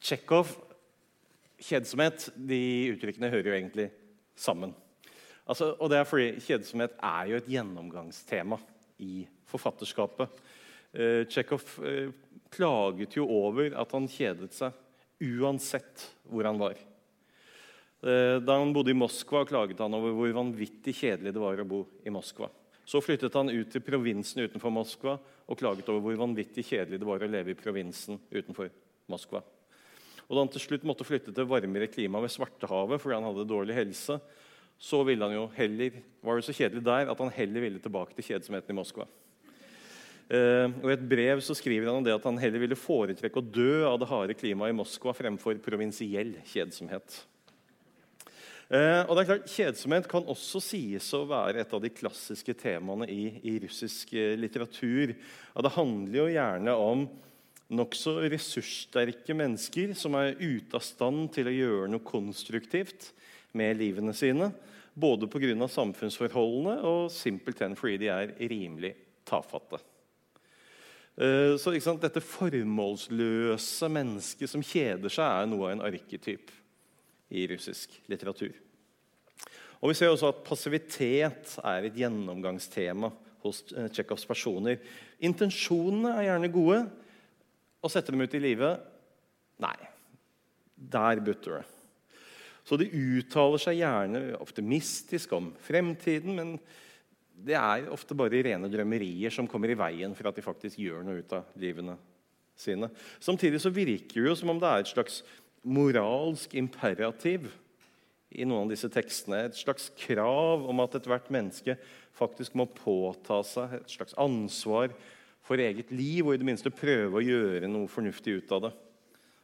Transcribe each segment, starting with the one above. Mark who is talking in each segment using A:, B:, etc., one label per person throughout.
A: Tsjekhov, kjedsomhet, de uttrykkene hører jo egentlig sammen. Altså, og det er fordi Kjedsomhet er jo et gjennomgangstema i forfatterskapet. Eh, Tsjekhov eh, klaget jo over at han kjedet seg uansett hvor han var. Eh, da han bodde i Moskva, klaget han over hvor vanvittig kjedelig det var å bo i Moskva. Så flyttet han ut til provinsen utenfor Moskva og klaget over hvor vanvittig kjedelig det var å leve i provinsen utenfor Moskva. Og Da han til slutt måtte flytte til varmere klima ved Svartehavet fordi han hadde dårlig helse, så ville han jo heller, var det så kjedelig der at han heller ville tilbake til kjedsomheten i Moskva. Uh, og I et brev så skriver han om det at han heller ville foretrekke å dø av det harde klimaet i Moskva fremfor provinsiell kjedsomhet. Uh, og det er klart, Kjedsomhet kan også sies å være et av de klassiske temaene i, i russisk uh, litteratur. Ja, det handler jo gjerne om nokså ressurssterke mennesker som er ute av stand til å gjøre noe konstruktivt med livene sine. Både pga. samfunnsforholdene og simpelthen fordi de er rimelig tafatte. Eh, så sant, Dette formålsløse mennesket som kjeder seg, er noe av en arketyp i russisk litteratur. Og Vi ser også at passivitet er et gjennomgangstema hos eh, Tsjekhovs personer. Intensjonene er gjerne gode. Å sette dem ut i livet nei. Der butter det. Så de uttaler seg gjerne optimistisk om fremtiden, men det er ofte bare rene drømmerier som kommer i veien for at de faktisk gjør noe ut av livene sine. Samtidig så virker det jo som om det er et slags moralsk imperativ i noen av disse tekstene. Et slags krav om at ethvert menneske faktisk må påta seg et slags ansvar for eget liv og i det minste prøve å gjøre noe fornuftig ut av det.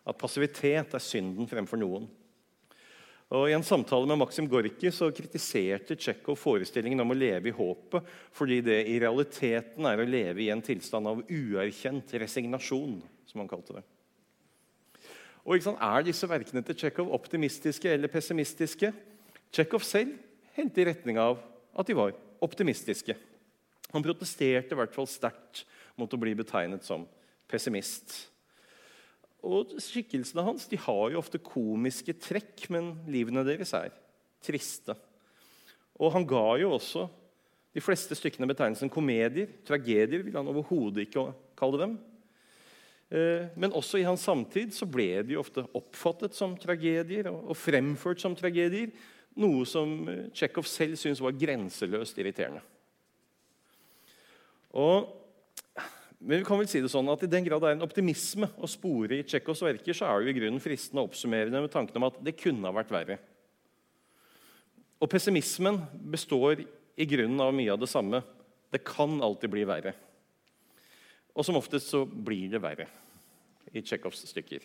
A: At passivitet er synden fremfor noen. Og I en samtale med Maxim Gorki så kritiserte Tsjekhov forestillingen om å leve i håpet fordi det i realiteten er å leve i en tilstand av uerkjent resignasjon, som han kalte det. Og sant, Er disse verkene til Tsjekhov optimistiske eller pessimistiske? Tsjekhov selv heldte i retning av at de var optimistiske. Han protesterte i hvert fall sterkt mot å bli betegnet som pessimist. Og Skikkelsene hans de har jo ofte komiske trekk, men livene deres er triste. Og Han ga jo også de fleste stykkene betegnelsen komedier. Tragedier vil han overhodet ikke kalle dem. Eh, men også i hans samtid så ble de ofte oppfattet som tragedier og fremført som tragedier. Noe som eh, Tsjekhov selv syntes var grenseløst irriterende. Og men vi kan vel si det sånn at I den grad det er en optimisme å spore i Tsjekkos verker, så er det i grunnen fristende å oppsummere det med tanken om at det kunne ha vært verre. Og pessimismen består i grunnen av mye av det samme. Det kan alltid bli verre. Og som oftest så blir det verre i Tsjekhovs stykker.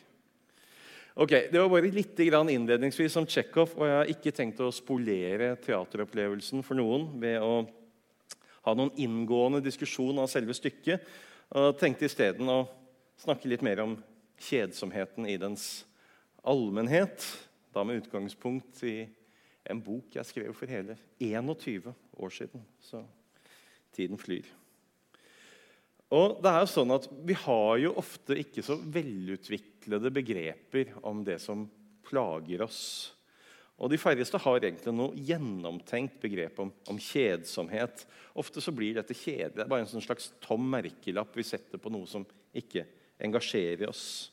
A: Ok, Det var bare litt innledningsvis om Tsjekhov, og jeg har ikke tenkt å spolere teateropplevelsen for noen ved å ha noen inngående diskusjon av selve stykket. Og tenkte isteden å snakke litt mer om kjedsomheten i dens allmennhet. Da med utgangspunkt i en bok jeg skrev for hele 21 år siden. Så tiden flyr. Og det er jo sånn at Vi har jo ofte ikke så velutviklede begreper om det som plager oss. Og De færreste har egentlig noe gjennomtenkt begrep om, om kjedsomhet. Ofte så blir dette kjedelig. Det er bare en sånn slags tom merkelapp vi setter på noe som ikke engasjerer oss.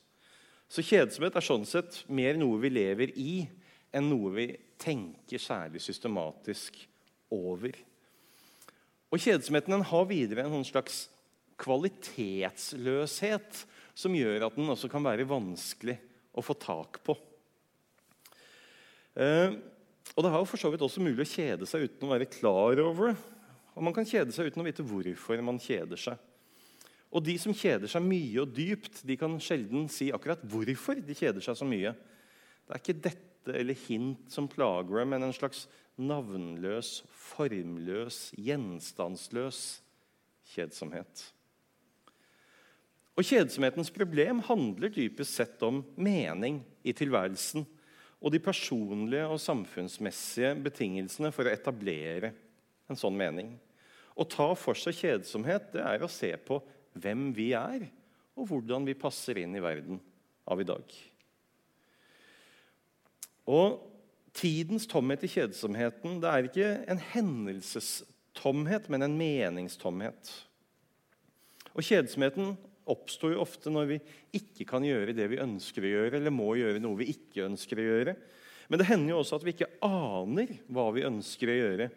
A: Så kjedsomhet er sånn sett mer noe vi lever i, enn noe vi tenker særlig systematisk over. Og Kjedsomheten har videre en sånn slags kvalitetsløshet som gjør at den også kan være vanskelig å få tak på. Eh, og Det er jo for så vidt også mulig å kjede seg uten å være klar over det. Og man kan kjede seg uten å vite hvorfor man kjeder seg. Og De som kjeder seg mye og dypt, de kan sjelden si akkurat hvorfor de kjeder seg så mye. Det er ikke dette eller hint som plager dem, men en slags navnløs, formløs, gjenstandsløs kjedsomhet. Og Kjedsomhetens problem handler dypest sett om mening i tilværelsen og de personlige og samfunnsmessige betingelsene for å etablere en sånn mening. Å ta for seg kjedsomhet det er å se på hvem vi er, og hvordan vi passer inn i verden av i dag. Og tidens tomhet i kjedsomheten det er ikke en hendelsestomhet, men en meningstomhet. Og Kjedsomheten oppstår jo ofte når vi ikke kan gjøre det vi ønsker å gjøre, eller må gjøre noe vi ikke ønsker å gjøre. Men det hender jo også at vi ikke aner hva vi ønsker å gjøre,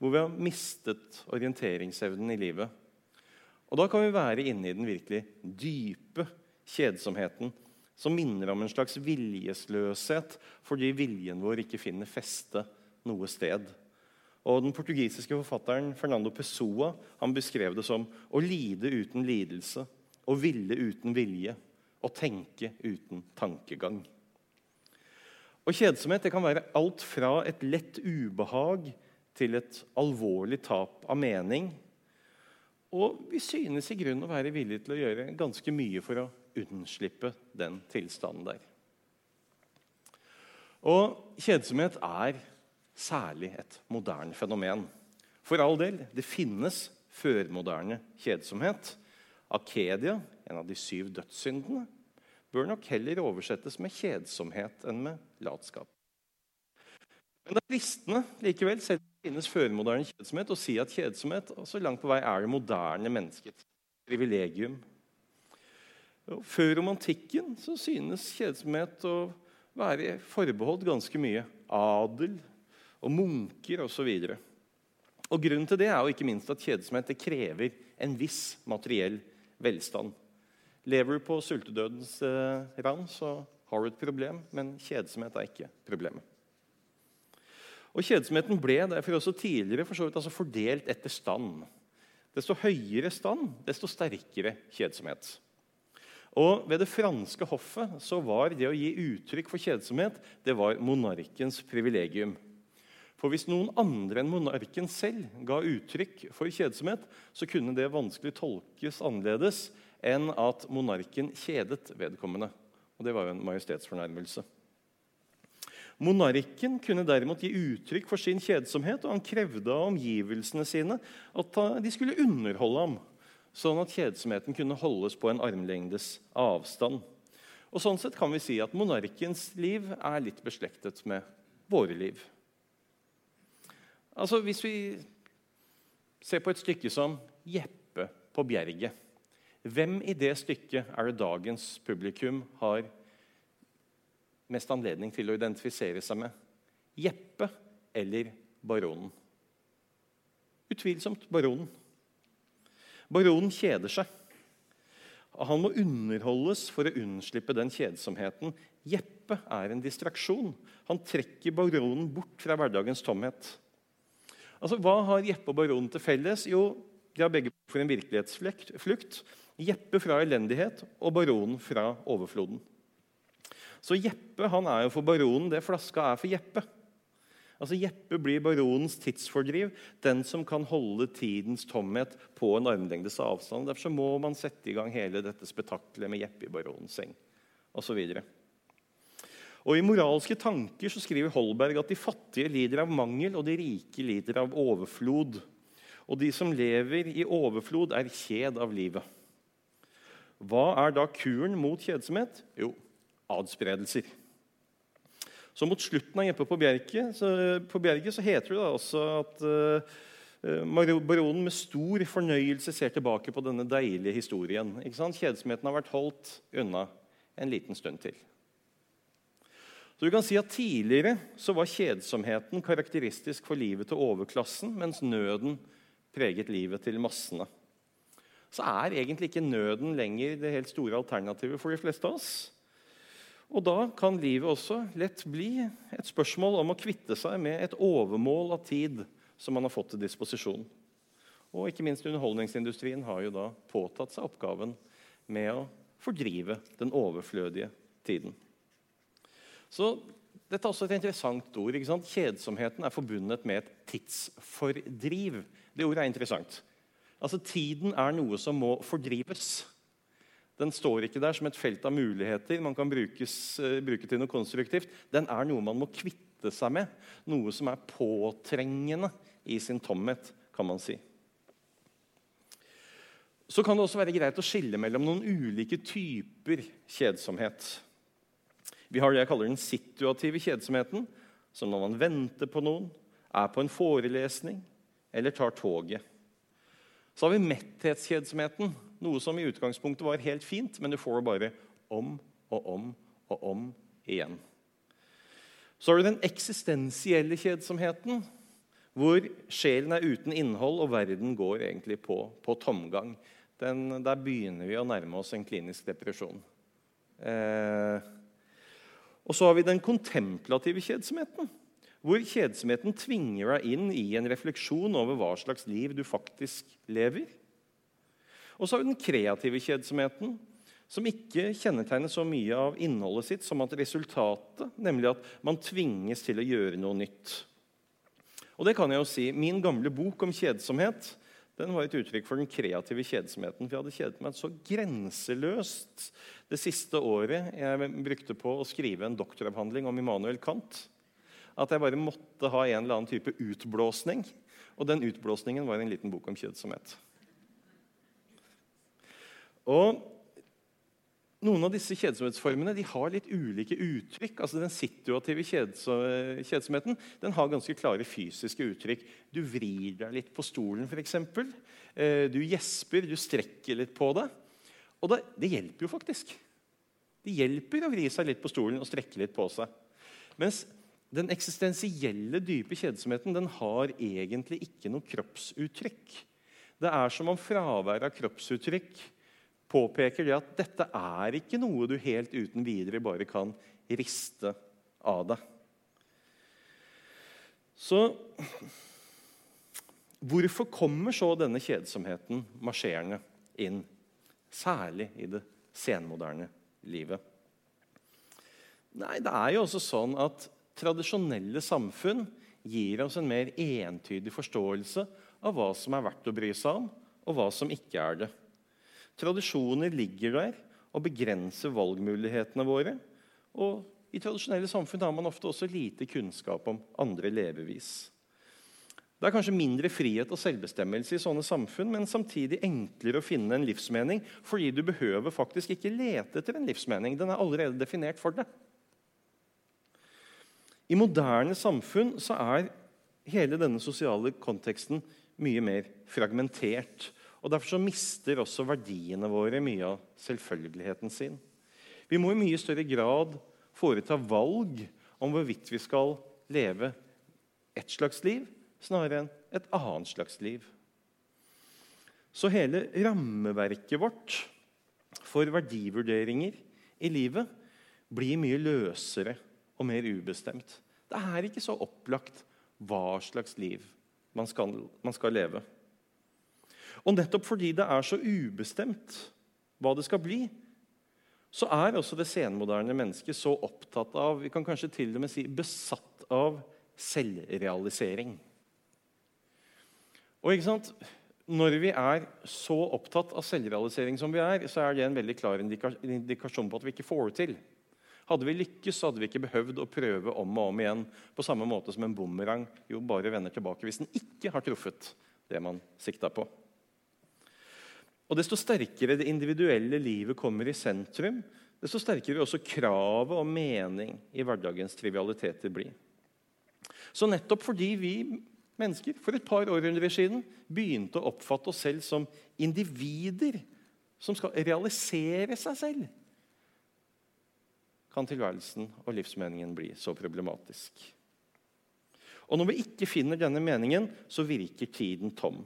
A: hvor vi har mistet orienteringsevnen i livet. Og Da kan vi være inne i den virkelig dype kjedsomheten som minner om en slags viljesløshet fordi viljen vår ikke finner feste noe sted. Og Den portugisiske forfatteren Fernando Pessoa han beskrev det som å lide uten lidelse, å ville uten vilje, å tenke uten tankegang. Og Kjedsomhet kan være alt fra et lett ubehag til et alvorlig tap av mening. Og vi synes i grunnen å være villige til å gjøre ganske mye for å unnslippe den tilstanden der. Og kjedsomhet er særlig et moderne fenomen. For all del, det finnes førmoderne kjedsomhet. Akedia, en av de syv dødssyndene, bør nok heller oversettes med kjedsomhet enn med latskap. Men det er fristende likevel, selv om det finnes førmoderne kjedsomhet, å si at kjedsomhet så langt på vei er det moderne menneskets privilegium før romantikken så synes kjedsomhet å være forbeholdt ganske mye adel og munker osv. Grunnen til det er jo ikke minst at kjedsomhet krever en viss materiell velstand. Lever du på sultedødens eh, rand, så har du et problem, men kjedsomhet er ikke problemet. Og Kjedsomheten ble derfor også tidligere for vidt altså fordelt etter stand. Desto høyere stand, desto sterkere kjedsomhet. Og Ved det franske hoffet så var det å gi uttrykk for kjedsomhet det var monarkens privilegium. For Hvis noen andre enn monarken selv ga uttrykk for kjedsomhet, så kunne det vanskelig tolkes annerledes enn at monarken kjedet vedkommende. Og Det var jo en majestetsfornærmelse. Monarken kunne derimot gi uttrykk for sin kjedsomhet, og han krevde av omgivelsene sine at de skulle underholde ham sånn at kjedsomheten kunne holdes på en armlengdes avstand. Og Sånn sett kan vi si at monarkens liv er litt beslektet med våre liv. Altså Hvis vi ser på et stykke som 'Jeppe på bjerget' Hvem i det stykket er det dagens publikum har mest anledning til å identifisere seg med? Jeppe eller baronen? Utvilsomt baronen. Baronen kjeder seg. Han må underholdes for å unnslippe den kjedsomheten. Jeppe er en distraksjon. Han trekker baronen bort fra hverdagens tomhet. Altså, Hva har Jeppe og baronen til felles? Jo, De har begge for en virkelighetsflukt. Jeppe fra elendighet og baronen fra overfloden. Så Jeppe han er jo for baronen det flaska er for Jeppe. Altså Jeppe blir baronens tidsfordriv, den som kan holde tidens tomhet på en armlengdes avstand. Derfor må man sette i gang hele dette spetakkelet med Jeppe i baronens seng osv. Og I moralske tanker så skriver Holberg at de fattige lider av mangel, og de rike lider av overflod. Og de som lever i overflod, er kjed av livet. Hva er da kuren mot kjedsomhet? Jo, adspredelser. Så mot slutten av 'Jeppe på Bjerke, så, på Bjerke, så heter det da også at uh, baronen med stor fornøyelse ser tilbake på denne deilige historien. Kjedsomheten har vært holdt unna en liten stund til. Så du kan si at Tidligere så var kjedsomheten karakteristisk for livet til overklassen, mens nøden preget livet til massene. Så er egentlig ikke nøden lenger det helt store alternativet for de fleste av oss. Og da kan livet også lett bli et spørsmål om å kvitte seg med et overmål av tid som man har fått til disposisjon. Og ikke minst underholdningsindustrien har jo da påtatt seg oppgaven med å fordrive den overflødige tiden. Så dette er også et interessant ord. ikke sant? Kjedsomheten er forbundet med et tidsfordriv. Det ordet er interessant. Altså, Tiden er noe som må fordrives. Den står ikke der som et felt av muligheter man kan brukes, uh, bruke til noe konstruktivt. Den er noe man må kvitte seg med, noe som er påtrengende i sin tomhet, kan man si. Så kan det også være greit å skille mellom noen ulike typer kjedsomhet. Vi har det jeg kaller den situative kjedsomheten, som når man venter på noen, er på en forelesning eller tar toget. Så har vi metthetskjedsomheten, noe som i utgangspunktet var helt fint, men du får det bare om og om og om igjen. Så har du den eksistensielle kjedsomheten, hvor sjelen er uten innhold og verden går egentlig på, på tomgang. Den, der begynner vi å nærme oss en klinisk depresjon. Eh, og så har vi den kontemplative kjedsomheten, hvor kjedsomheten tvinger deg inn i en refleksjon over hva slags liv du faktisk lever. Og så har vi den kreative kjedsomheten, som ikke kjennetegner så mye av innholdet sitt som at resultatet, nemlig at man tvinges til å gjøre noe nytt. Og det kan jeg jo si, Min gamle bok om kjedsomhet den var et uttrykk for den kreative kjedsomheten. For jeg hadde kjedet meg så grenseløst det siste året jeg brukte på å skrive en doktoravhandling om Immanuel Kant, at jeg bare måtte ha en eller annen type utblåsning. Og den utblåsningen var en liten bok om kjedsomhet. Og noen av disse kjedsomhetsformene de har litt ulike uttrykk. Altså Den situative kjedsomheten den har ganske klare fysiske uttrykk. Du vrir deg litt på stolen, f.eks. Eh, du gjesper, du strekker litt på deg. Og det, det, hjelper jo faktisk. Det hjelper å vri seg litt på stolen og strekke litt på seg. Mens den eksistensielle, dype kjedsomheten den har egentlig ikke noe kroppsuttrykk. Det er som om fraværet av kroppsuttrykk påpeker det at dette er ikke noe du helt uten videre bare kan riste av deg. Så hvorfor kommer så denne kjedsomheten marsjerende inn? Særlig i det senmoderne livet. Nei, det er jo også sånn at tradisjonelle samfunn gir oss en mer entydig forståelse av hva som er verdt å bry seg om, og hva som ikke er det. Tradisjoner ligger der og begrenser valgmulighetene våre. Og I tradisjonelle samfunn har man ofte også lite kunnskap om andre levevis. Det er kanskje mindre frihet og selvbestemmelse i sånne samfunn, men samtidig enklere å finne en livsmening, fordi du behøver faktisk ikke lete etter en livsmening. Den er allerede definert for deg. I moderne samfunn så er hele denne sosiale konteksten mye mer fragmentert og Derfor så mister også verdiene våre mye av selvfølgeligheten sin. Vi må i mye større grad foreta valg om hvorvidt vi skal leve et slags liv snarere enn et annet slags liv. Så hele rammeverket vårt for verdivurderinger i livet blir mye løsere og mer ubestemt. Det er ikke så opplagt hva slags liv man skal, man skal leve. Og nettopp fordi det er så ubestemt hva det skal bli, så er også det senmoderne mennesket så opptatt av vi kan kanskje til og med si besatt av selvrealisering. Og ikke sant? Når vi er så opptatt av selvrealisering som vi er, så er det en veldig klar indikasjon på at vi ikke får det til. Hadde vi lykkes, så hadde vi ikke behøvd å prøve om og om igjen. På samme måte som en bumerang jo bare vender tilbake hvis den ikke har truffet det man sikta på. Og Desto sterkere det individuelle livet kommer i sentrum, desto sterkere vil også kravet om mening i hverdagens trivialiteter bli. Så nettopp fordi vi mennesker for et par århundrer siden begynte å oppfatte oss selv som individer som skal realisere seg selv, kan tilværelsen og livsmeningen bli så problematisk. Og når vi ikke finner denne meningen, så virker tiden tom.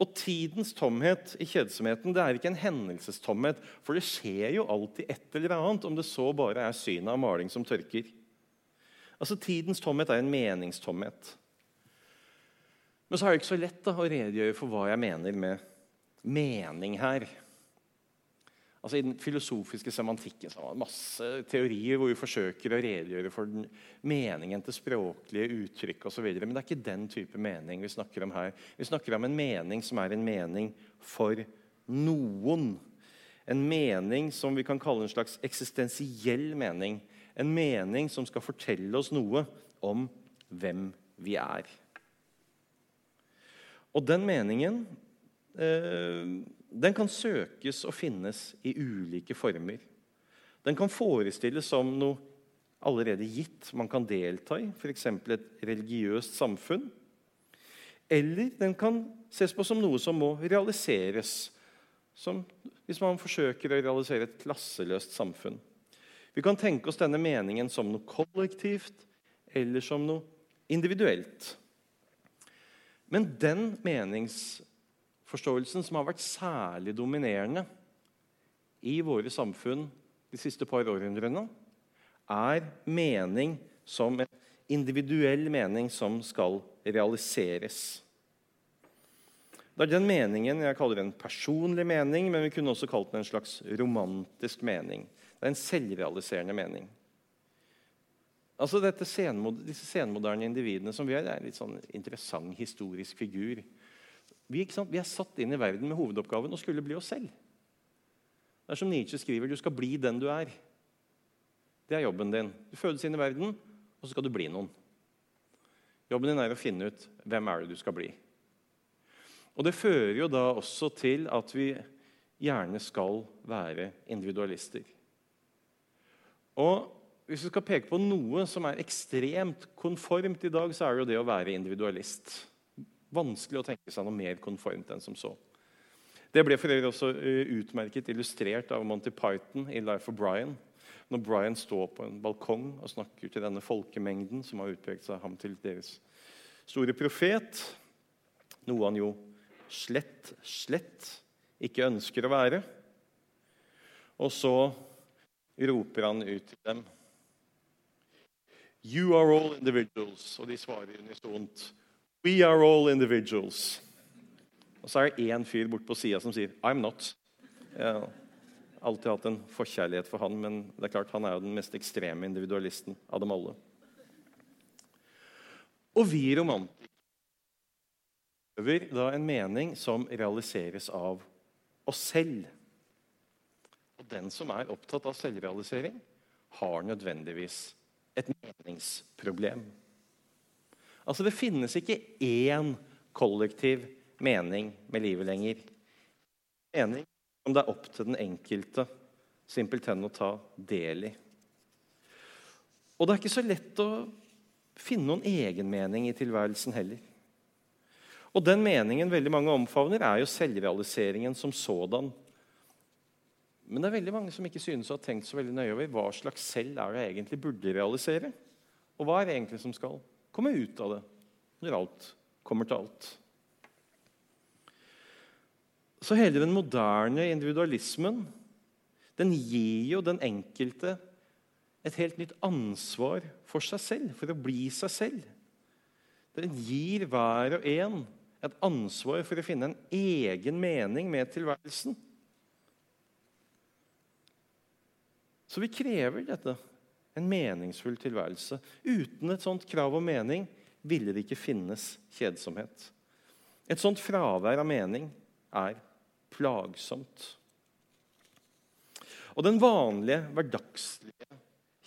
A: Og tidens tomhet i kjedsomheten det er ikke en hendelsestomhet, for det skjer jo alltid et eller annet, om det så bare er synet av maling som tørker. Altså, Tidens tomhet er en meningstomhet. Men så er det ikke så lett da, å redegjøre for hva jeg mener med mening her. Altså I den filosofiske semantikken så har man masse teorier hvor vi forsøker å redegjøre for den meningen til språklige uttrykk osv. Men det er ikke den type mening vi snakker om her. Vi snakker om en mening som er en mening for noen. En mening som vi kan kalle en slags eksistensiell mening. En mening som skal fortelle oss noe om hvem vi er. Og den meningen eh, den kan søkes og finnes i ulike former. Den kan forestilles som noe allerede gitt man kan delta i, f.eks. et religiøst samfunn. Eller den kan ses på som noe som må realiseres, som hvis man forsøker å realisere et klasseløst samfunn. Vi kan tenke oss denne meningen som noe kollektivt eller som noe individuelt. Men den meningsforståelsen som har vært særlig dominerende i våre samfunn de siste par århundrene, er mening som en individuell mening som skal realiseres. Det er den meningen jeg kaller en personlig mening, men vi kunne også kalt den en slags romantisk mening. Det er en selvrealiserende mening. Altså senmod disse senmoderne individene som vi er, er en litt sånn interessant historisk figur. Vi, vi, er satt inn i verden med hovedoppgaven å skulle bli oss selv. Det er som Nietzsche skriver, du skal bli den du er. Det er jobben din. Du fødes inn i verden, og så skal du bli noen. Jobben din er å finne ut hvem er det du skal bli. Og Det fører jo da også til at vi gjerne skal være individualister. Og Hvis vi skal peke på noe som er ekstremt konformt i dag, så er det jo det å være individualist. Vanskelig å tenke seg noe mer konformt enn som så. Det ble for øvrig også eh, utmerket illustrert av Monty Python i 'Life of Brian'. Når Brian står på en balkong og snakker til denne folkemengden som har utpekt seg ham til deres store profet, noe han jo slett, slett ikke ønsker å være. Og så roper han ut til dem. You are all individuals. Og de svarer unisont. We are all individuals. Og så er det én fyr bort på sida som sier I'm not. Jeg har alltid hatt en forkjærlighet for han, men det er klart han er jo den mest ekstreme individualisten av dem alle. Og vi romantikere da en mening som realiseres av oss selv. Og den som er opptatt av selvrealisering, har nødvendigvis et meningsproblem. Altså, Det finnes ikke én kollektiv mening med livet lenger. Mening som det er opp til den enkelte simpelthen å ta del i. Og det er ikke så lett å finne noen egenmening i tilværelsen heller. Og den meningen veldig mange omfavner, er jo selvrealiseringen som sådan. Men det er veldig mange som ikke synes å ha tenkt så veldig nøye over hva slags selv er det egentlig burde realisere. Og hva er det egentlig som skal komme ut av det når alt kommer til alt. Så hele den moderne individualismen den gir jo den enkelte et helt nytt ansvar for seg selv, for å bli seg selv. Den gir hver og en et ansvar for å finne en egen mening med tilværelsen. Så vi krever dette. En meningsfull tilværelse. Uten et sånt krav om mening ville det ikke finnes kjedsomhet. Et sånt fravær av mening er plagsomt. Og Den vanlige, hverdagslige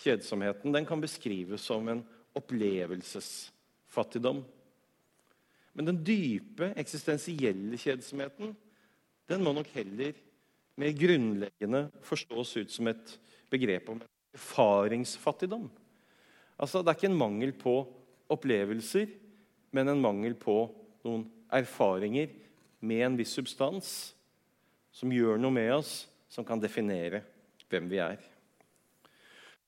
A: kjedsomheten den kan beskrives som en opplevelsesfattigdom. Men den dype, eksistensielle kjedsomheten den må nok heller mer grunnleggende forstås ut som et begrep om erfaringsfattigdom. Altså, Det er ikke en mangel på opplevelser, men en mangel på noen erfaringer med en viss substans som gjør noe med oss, som kan definere hvem vi er.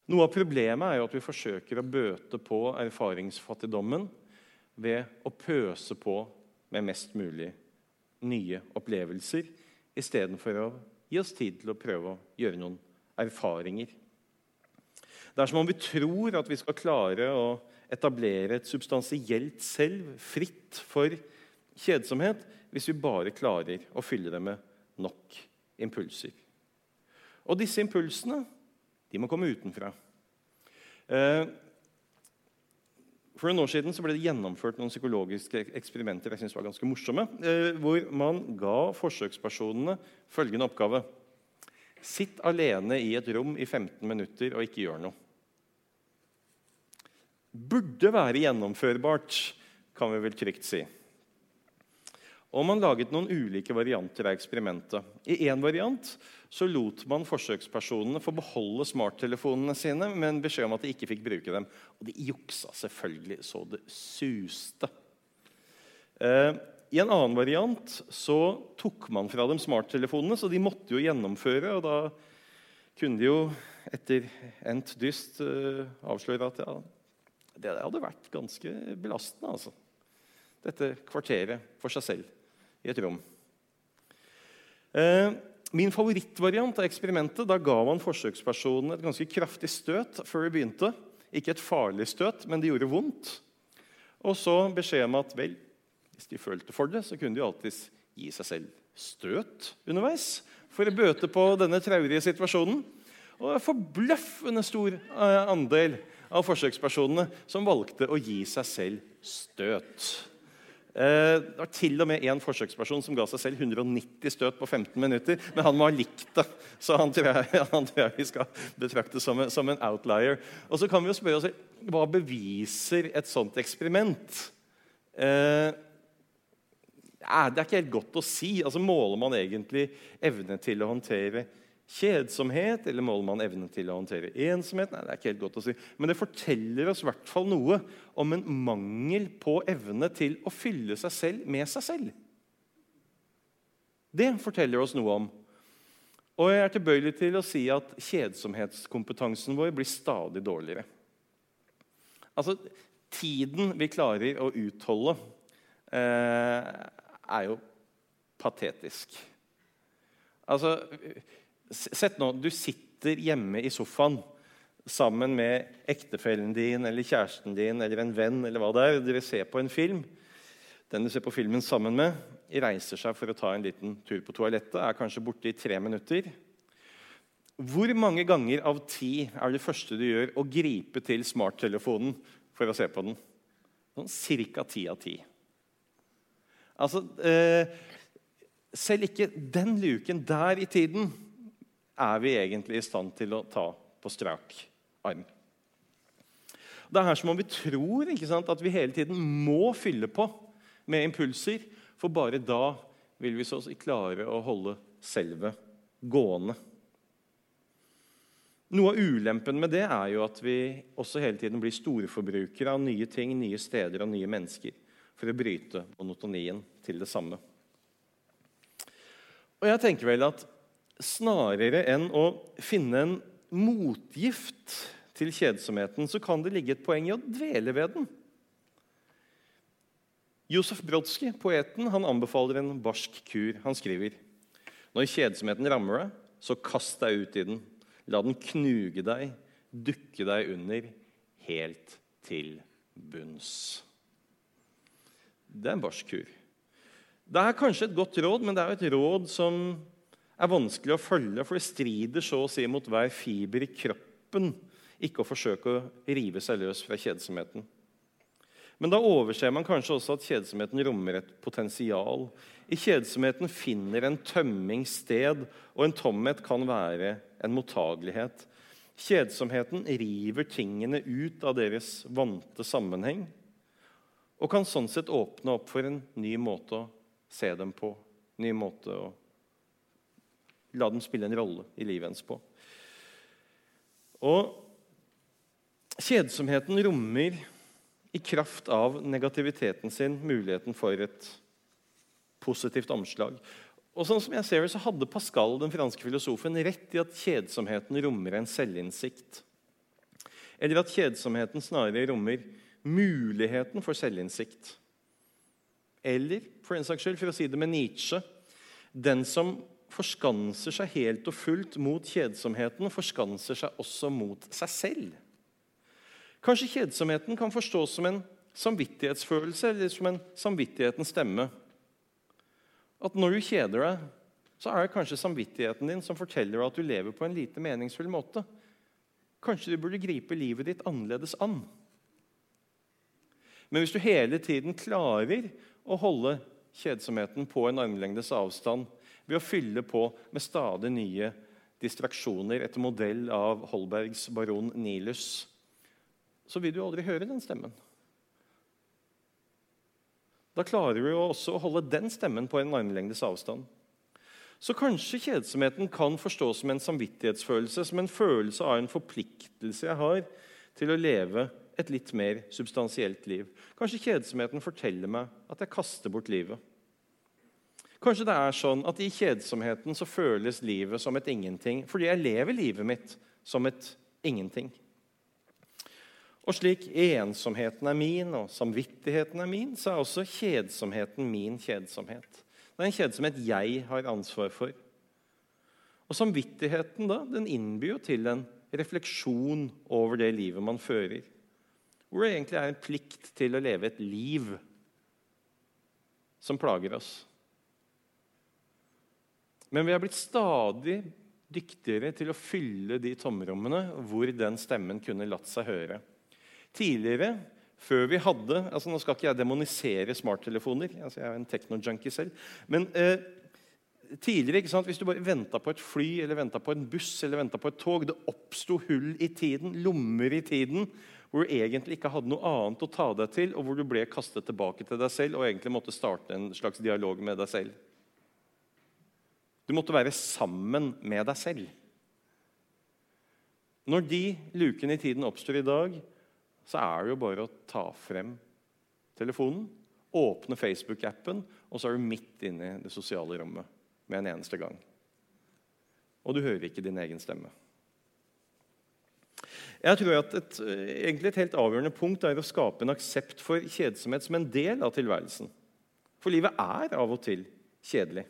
A: Noe av problemet er jo at vi forsøker å bøte på erfaringsfattigdommen ved å pøse på med mest mulig nye opplevelser istedenfor å gi oss tid til å prøve å gjøre noen erfaringer. Det er som om vi tror at vi skal klare å etablere et substansielt selv fritt for kjedsomhet hvis vi bare klarer å fylle det med nok impulser. Og disse impulsene de må komme utenfra. Eh, for noen år siden ble det gjennomført noen psykologiske eksperimenter jeg synes var ganske morsomme, eh, hvor man ga forsøkspersonene følgende oppgave. Sitt alene i et rom i 15 minutter og ikke gjør noe. Burde være gjennomførbart, kan vi vel trygt si. Og man laget noen ulike varianter av eksperimentet. I én variant så lot man forsøkspersonene få beholde smarttelefonene sine men beskjed om at de ikke fikk bruke dem. Og de juksa selvfølgelig så det suste. Eh, I en annen variant så tok man fra dem smarttelefonene, så de måtte jo gjennomføre. og da kunne de jo etter endt dyst uh, avsløre at ja, det hadde vært ganske belastende. altså. Dette kvarteret for seg selv i et rom. Uh, min favorittvariant av eksperimentet da ga man forsøkspersonen et ganske kraftig støt før de begynte. Ikke et farlig støt, men det gjorde vondt. Og så beskjed om at vel, hvis de følte for det, så kunne de alltids gi seg selv støt underveis for å bøte på denne traurige situasjonen. Og forbløffende stor eh, andel av forsøkspersonene som valgte å gi seg selv støt. Eh, det var til og med en forsøksperson som ga seg selv 190 støt på 15 minutter. Men han må ha likt det, så han tror jeg, han tror jeg vi skal betrakte som som en, outlier. Og så kan vi jo spørre oss hva beviser et sånt eksperiment? Eh, det er ikke helt godt å si. Altså, måler man egentlig evne til å håndtere kjedsomhet, eller måler man evne til å håndtere ensomhet? Nei, det er ikke helt godt å si. Men det forteller oss i hvert fall noe om en mangel på evne til å fylle seg selv med seg selv. Det forteller oss noe om. Og jeg er tilbøyelig til å si at kjedsomhetskompetansen vår blir stadig dårligere. Altså, Tiden vi klarer å utholde, eh, er jo patetisk. Altså, Sett nå, Du sitter hjemme i sofaen sammen med ektefellen din eller kjæresten din eller en venn. eller hva det er. Dere ser på en film. Den du ser på filmen sammen med, reiser seg for å ta en liten tur på toalettet. Er kanskje borte i tre minutter. Hvor mange ganger av ti er det første du gjør, å gripe til smarttelefonen for å se på den? Sånn ca. ti av ti. Altså, eh, selv ikke den luken der i tiden er vi egentlig i stand til å ta på strak arm. Det er her som om vi tror sant, at vi hele tiden må fylle på med impulser, for bare da vil vi så klare å holde selve gående. Noe av ulempen med det er jo at vi også hele tiden blir storforbrukere av nye ting, nye steder og nye mennesker for å bryte monotonien til det samme. Og jeg tenker vel at snarere enn å finne en motgift til kjedsomheten, så kan det ligge et poeng i å dvele ved den. Josef Brodsky, poeten, han anbefaler en barsk kur. Han skriver når kjedsomheten rammer deg, så kast deg ut i den. La den knuge deg, dukke deg under, helt til bunns. Det er en barsk kur. Det er kanskje et godt råd, men det er et råd som er vanskelig å følge, for det strider så å si mot hver fiber i kroppen ikke å forsøke å rive seg løs fra kjedsomheten. Men da overser man kanskje også at kjedsomheten rommer et potensial. I kjedsomheten finner en tømming sted, og en tomhet kan være en mottagelighet. Kjedsomheten river tingene ut av deres vante sammenheng og kan sånn sett åpne opp for en ny måte å se dem på, ny måte å La dem spille en rolle i livet ens på. Og kjedsomheten rommer i kraft av negativiteten sin muligheten for et positivt omslag. Og sånn som jeg ser det, så hadde Pascal, den franske filosofen, rett i at kjedsomheten rommer en selvinnsikt. Eller at kjedsomheten snarere rommer muligheten for selvinnsikt. Eller for en saks skyld, for å si det med Nietzsche den som forskanser seg helt og fullt mot kjedsomheten, forskanser seg også mot seg selv. Kanskje kjedsomheten kan forstås som en samvittighetsfølelse eller som en samvittighetens stemme. At når du kjeder deg, så er det kanskje samvittigheten din som forteller deg at du lever på en lite meningsfull måte. Kanskje du burde gripe livet ditt annerledes an. Men hvis du hele tiden klarer å holde kjedsomheten på en armlengdes avstand, ved å fylle på med stadig nye distraksjoner etter modell av Holbergs baron Nilus, så vil du aldri høre den stemmen. Da klarer du også å holde den stemmen på en armlengdes avstand. Så kanskje kjedsomheten kan forstås som en samvittighetsfølelse, som en følelse av en forpliktelse jeg har til å leve et litt mer substansielt liv. Kanskje kjedsomheten forteller meg at jeg kaster bort livet. Kanskje det er sånn at i kjedsomheten så føles livet som et ingenting fordi jeg lever livet mitt som et ingenting. Og slik ensomheten er min og samvittigheten er min, så er også kjedsomheten min kjedsomhet. Det er en kjedsomhet jeg har ansvar for. Og Samvittigheten da, den innbyr jo til en refleksjon over det livet man fører. Hvor det egentlig er en plikt til å leve et liv som plager oss. Men vi er blitt stadig dyktigere til å fylle de tomrommene hvor den stemmen kunne latt seg høre. Tidligere, før vi hadde altså Nå skal ikke jeg demonisere smarttelefoner, altså jeg er en teknojunkie selv. Men eh, tidligere, sant, hvis du bare venta på et fly eller venta på en buss eller venta på et tog Det oppsto hull i tiden, lommer i tiden, hvor du egentlig ikke hadde noe annet å ta deg til, og hvor du ble kastet tilbake til deg selv og egentlig måtte starte en slags dialog med deg selv. Du måtte være sammen med deg selv. Når de lukene i tiden oppstår i dag, så er det jo bare å ta frem telefonen, åpne Facebook-appen, og så er du midt inne i det sosiale rommet med en eneste gang. Og du hører ikke din egen stemme. Jeg tror at et, egentlig et helt avgjørende punkt er å skape en aksept for kjedsomhet som en del av tilværelsen. For livet er av og til kjedelig.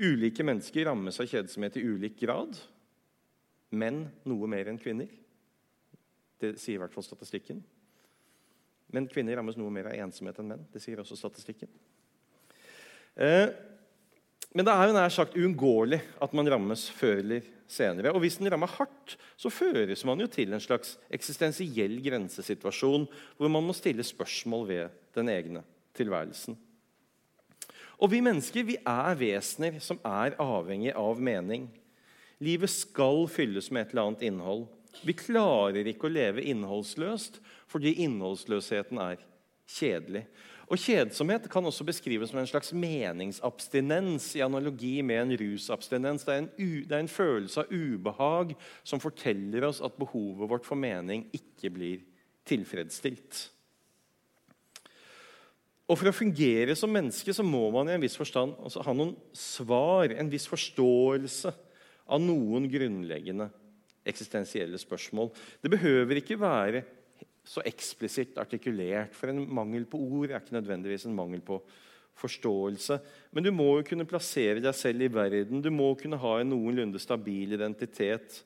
A: Ulike mennesker rammes av kjedsomhet i ulik grad. Menn noe mer enn kvinner. Det sier i hvert fall statistikken. Men kvinner rammes noe mer av ensomhet enn menn. Det sier også statistikken. Eh, men det er jo nær sagt uunngåelig at man rammes før eller senere. Og hvis den rammer hardt, så føres man jo til en slags eksistensiell grensesituasjon hvor man må stille spørsmål ved den egne tilværelsen. Og vi mennesker vi er vesener som er avhengig av mening. Livet skal fylles med et eller annet innhold. Vi klarer ikke å leve innholdsløst fordi innholdsløsheten er kjedelig. Og Kjedsomhet kan også beskrives som en slags meningsabstinens i analogi med en rusabstinens. Det er en, det er en følelse av ubehag som forteller oss at behovet vårt for mening ikke blir tilfredsstilt. Og For å fungere som menneske så må man i en viss forstand altså ha noen svar, en viss forståelse av noen grunnleggende eksistensielle spørsmål. Det behøver ikke være så eksplisitt artikulert, for en mangel på ord er ikke nødvendigvis en mangel på forståelse. Men du må jo kunne plassere deg selv i verden, du må kunne ha en noenlunde stabil identitet.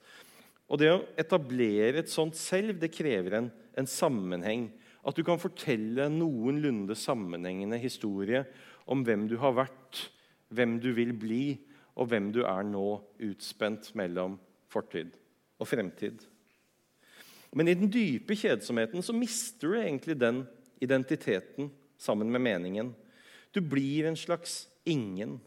A: Og Det å etablere et sånt selv det krever en, en sammenheng at du kan fortelle noenlunde sammenhengende historie om hvem du har vært, hvem du vil bli, og hvem du er nå, utspent mellom fortid og fremtid. Men i den dype kjedsomheten så mister du egentlig den identiteten sammen med meningen. Du blir en slags ingen.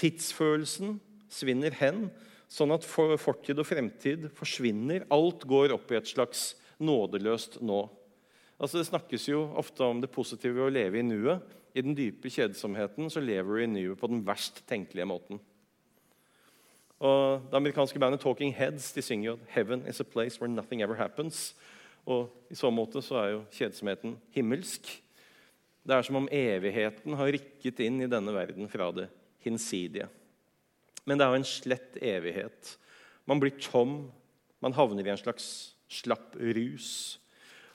A: Tidsfølelsen svinner hen, sånn at fortid og fremtid forsvinner. Alt går opp i et slags nådeløst nå. Altså, det snakkes jo ofte om det positive ved å leve i nuet. I den dype kjedsomheten så lever du i nuet på den verst tenkelige måten. Og Det amerikanske bandet Talking Heads de synger jo 'Heaven is a place where nothing ever happens'. Og I så måte så er jo kjedsomheten himmelsk. Det er som om evigheten har rykket inn i denne verden fra det hinsidige. Men det er jo en slett evighet. Man blir tom. Man havner i en slags slapp rus.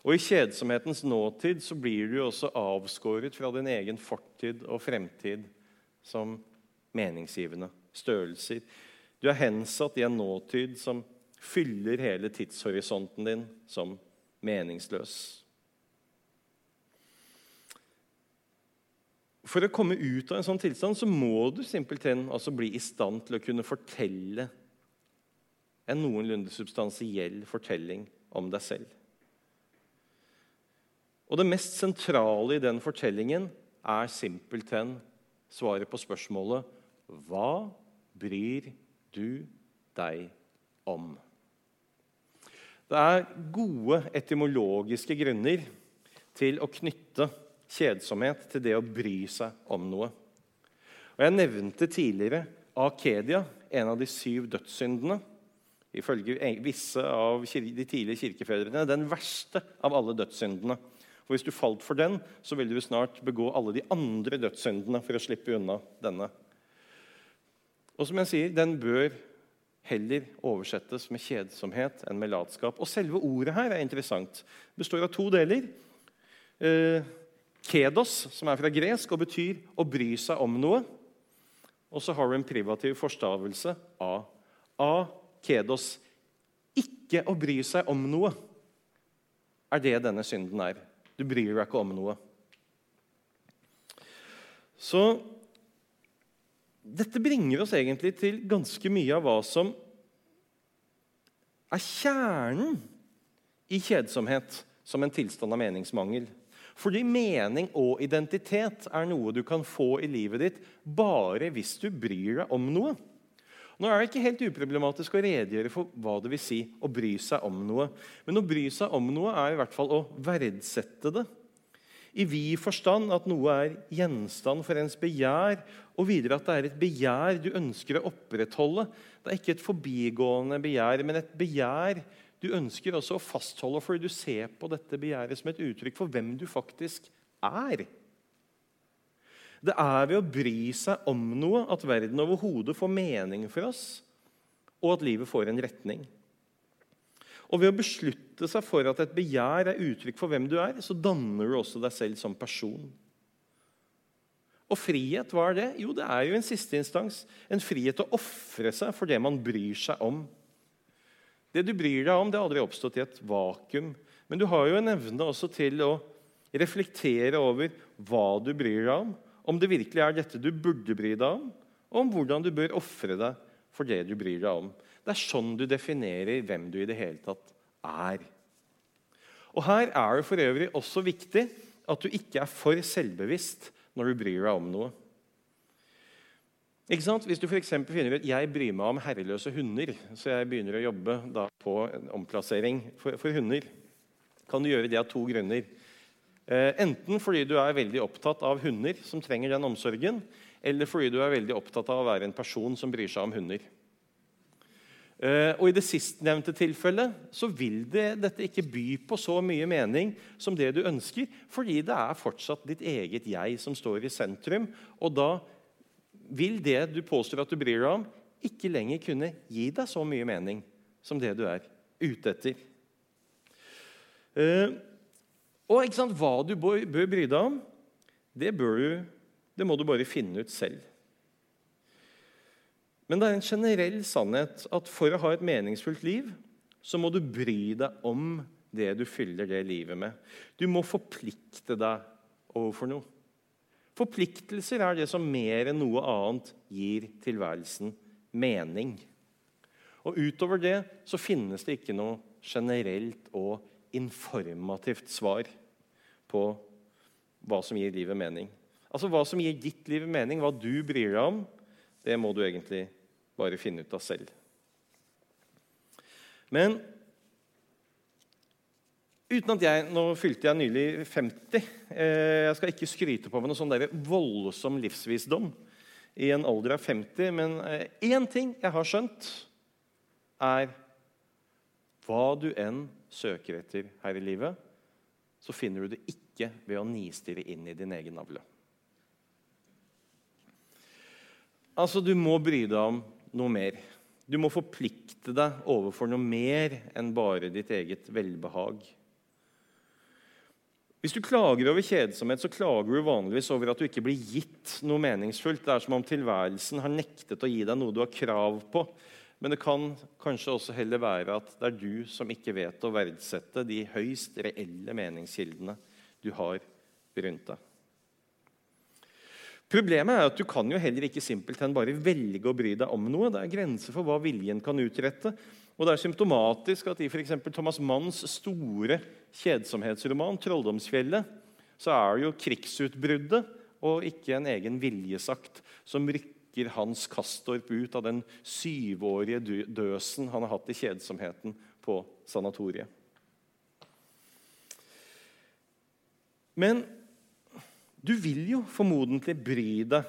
A: Og I kjedsomhetens nåtid så blir du også avskåret fra din egen fortid og fremtid som meningsgivende størrelser. Du er hensatt i en nåtid som fyller hele tidshorisonten din som meningsløs. For å komme ut av en sånn tilstand så må du simpelthen altså bli i stand til å kunne fortelle en noenlunde substansiell fortelling om deg selv. Og det mest sentrale i den fortellingen er simpelthen svaret på spørsmålet Hva bryr du deg om? Det er gode etymologiske grunner til å knytte kjedsomhet til det å bry seg om noe. Og Jeg nevnte tidligere akedia, en av de syv dødssyndene. Ifølge visse av de tidlige kirkefedrene den verste av alle dødssyndene. For Hvis du falt for den, så ville du snart begå alle de andre dødssyndene for å slippe unna denne. Og som jeg sier, Den bør heller oversettes med kjedsomhet enn med latskap. Og Selve ordet her er interessant. Det består av to deler. Eh, kedos, som er fra gresk og betyr å bry seg om noe. Og så har du en privativ forstavelse av a kedos. Ikke å bry seg om noe er det denne synden er. Du bryr deg ikke om noe. Så dette bringer oss egentlig til ganske mye av hva som er kjernen i kjedsomhet som en tilstand av meningsmangel. Fordi mening og identitet er noe du kan få i livet ditt bare hvis du bryr deg om noe. Nå er det ikke helt uproblematisk å redegjøre for hva det vil si å bry seg om noe. Men å bry seg om noe er i hvert fall å verdsette det. I vid forstand at noe er gjenstand for ens begjær, og videre at det er et begjær du ønsker å opprettholde. Det er ikke et forbigående begjær, men et begjær du ønsker også å fastholde fordi du ser på dette begjæret som et uttrykk for hvem du faktisk er. Det er ved å bry seg om noe at verden overhodet får mening for oss, og at livet får en retning. Og Ved å beslutte seg for at et begjær er uttrykk for hvem du er, så danner du også deg selv som person. Og frihet, hva er det? Jo, det er jo en siste instans. En frihet til å ofre seg for det man bryr seg om. Det du bryr deg om, det har aldri oppstått i et vakuum. Men du har jo en evne også til å reflektere over hva du bryr deg om, om det virkelig er dette du burde bry deg om, og om hvordan du bør ofre deg for det du bryr deg om. Det er sånn du definerer hvem du i det hele tatt er. Og Her er det for øvrig også viktig at du ikke er for selvbevisst når du bryr deg om noe. Ikke sant? Hvis du for finner ut jeg bryr meg om herreløse hunder, så jeg begynner å jobbe på omplassering for, for hunder, kan du gjøre det av to grunner. Eh, enten fordi du er veldig opptatt av hunder som trenger den omsorgen, eller fordi du er veldig opptatt av å være en person som bryr seg om hunder. Eh, og I det sistnevnte tilfellet så vil det, dette ikke by på så mye mening som det du ønsker, fordi det er fortsatt ditt eget jeg som står i sentrum. Og da vil det du påstår at du bryr deg om, ikke lenger kunne gi deg så mye mening som det du er ute etter. Og ikke sant, hva du bør, bør bry deg om, det, bør du, det må du bare finne ut selv. Men det er en generell sannhet at for å ha et meningsfullt liv, så må du bry deg om det du fyller det livet med. Du må forplikte deg overfor noe. Forpliktelser er det som mer enn noe annet gir tilværelsen mening. Og Utover det så finnes det ikke noe generelt og informativt svar på hva som gir livet mening. Altså Hva som gir ditt liv mening, hva du bryr deg om, det må du egentlig bare finne ut av selv. Men uten at jeg, Nå fylte jeg nylig 50. Eh, jeg skal ikke skryte på meg noe sånn der voldsom livsvisdom i en alder av 50, men én eh, ting jeg har skjønt, er hva du enn søker etter her i livet, så finner du det ikke ved å nistirre inn i din egen navle. Altså, Du må bry deg om noe mer. Du må forplikte deg overfor noe mer enn bare ditt eget velbehag. Hvis du klager over kjedsomhet, så klager du vanligvis over at du ikke blir gitt noe meningsfullt. Det er som om tilværelsen har nektet å gi deg noe du har krav på. Men det kan kanskje også heller være at det er du som ikke vet å verdsette de høyst reelle meningskildene du har rundt deg. Problemet er at du kan jo heller ikke simpelthen bare velge å bry deg om noe. Det er grenser for hva viljen kan utrette. Og Det er symptomatisk at i f.eks. Thomas Manns store kjedsomhetsroman 'Trolldomsfjellet' så er det jo krigsutbruddet og ikke en egen viljesakt som rykker trekker Hans Kastorp ut av den syvårige døsen han har hatt i kjedsomheten på sanatoriet. Men Du vil jo formodentlig bry deg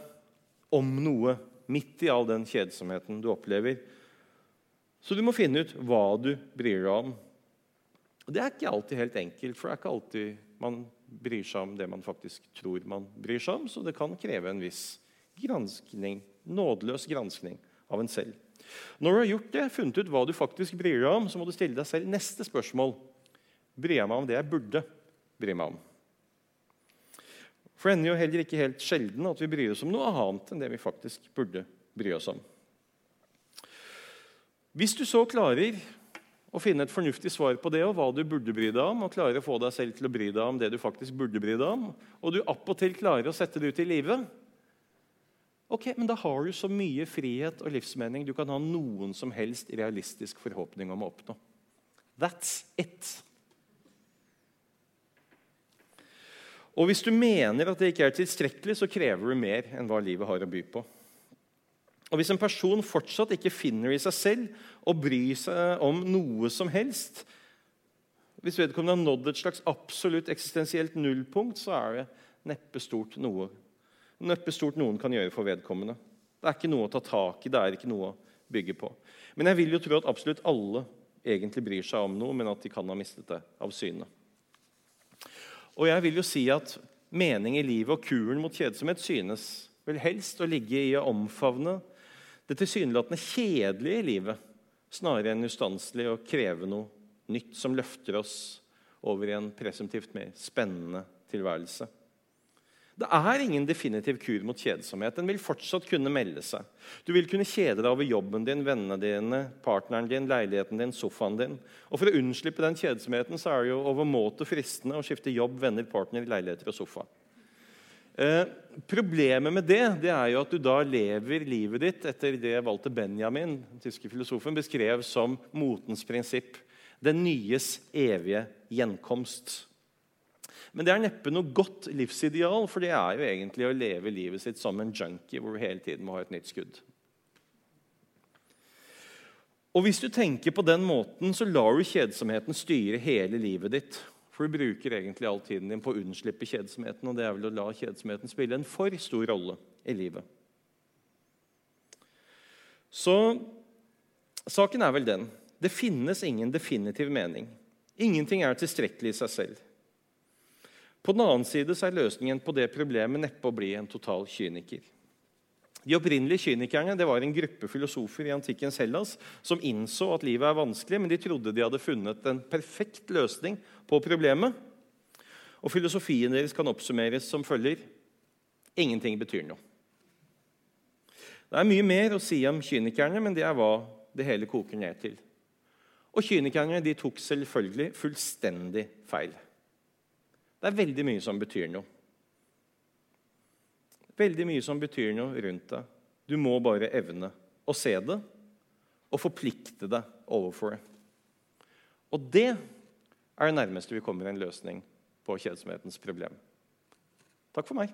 A: om noe midt i all den kjedsomheten du opplever. Så du må finne ut hva du bryr deg om. Og Det er ikke alltid helt enkelt, for det er ikke alltid man bryr seg om det man faktisk tror man bryr seg om, så det kan kreve en viss granskning, nådeløs granskning av en selv. Når du har gjort det, funnet ut hva du faktisk bryr deg om, så må du stille deg selv neste spørsmål. Bryr jeg meg om det jeg burde bry meg om? For det hender jo heller ikke helt sjelden at vi bryr oss om noe annet enn det vi faktisk burde bry oss om. Hvis du så klarer å finne et fornuftig svar på det og hva du burde bry deg om, og klarer å få deg selv til å bry deg om det du faktisk burde bry deg om, og du appåtil klarer å sette det ut i livet, ok, men da har du så mye frihet og livsmening du kan ha noen som helst realistisk forhåpning om å oppnå. That's it. Og hvis du mener at det ikke er tilstrekkelig, så krever du mer enn hva livet har å by på. Og Hvis en person fortsatt ikke finner i seg selv å bry seg om noe som helst Hvis vedkommende har nådd et slags absolutt eksistensielt nullpunkt, så er det neppe stort noe neppe stort noen kan gjøre for vedkommende. Det er ikke noe å ta tak i, det er ikke noe å bygge på. Men jeg vil jo tro at absolutt alle egentlig bryr seg om noe, men at de kan ha mistet det av syne. Og jeg vil jo si at mening i livet og kuren mot kjedsomhet synes vel helst å ligge i å omfavne det tilsynelatende kjedelige i livet snarere enn ustanselig å kreve noe nytt som løfter oss over i en presumptivt mer spennende tilværelse. Det er ingen definitiv kur mot kjedsomhet. Den vil fortsatt kunne melde seg. Du vil kunne kjede deg over jobben din, vennene dine, partneren din, leiligheten din, sofaen din. Og For å unnslippe den kjedsomheten så er det jo overmåte fristende å skifte jobb, venner, partner, leiligheter og sofa. Eh, problemet med det, det er jo at du da lever livet ditt etter det Walter Benjamin den tyske filosofen, beskrev som motens prinsipp. Den nyes evige gjenkomst. Men det er neppe noe godt livsideal, for det er jo egentlig å leve livet sitt som en junkie hvor du hele tiden må ha et nytt skudd. Og Hvis du tenker på den måten, så lar du kjedsomheten styre hele livet ditt. For du bruker egentlig all tiden din på å unnslippe kjedsomheten, og det er vel å la kjedsomheten spille en for stor rolle i livet. Så saken er vel den det finnes ingen definitiv mening. Ingenting er tilstrekkelig i seg selv. På den annen side er løsningen på det problemet neppe å bli en total kyniker. De opprinnelige kynikerne det var en gruppe filosofer i antikkens Hellas som innså at livet er vanskelig, men de trodde de hadde funnet en perfekt løsning på problemet. Og Filosofien deres kan oppsummeres som følger ingenting betyr noe. Det er mye mer å si om kynikerne, men det er hva det hele koker ned til. Og kynikerne de tok selvfølgelig fullstendig feil. Det er veldig mye som betyr noe veldig mye som betyr noe rundt deg. Du må bare evne å se det og forplikte deg overfor det. Og det er det nærmeste vi kommer en løsning på kjedsomhetens problem. Takk for meg.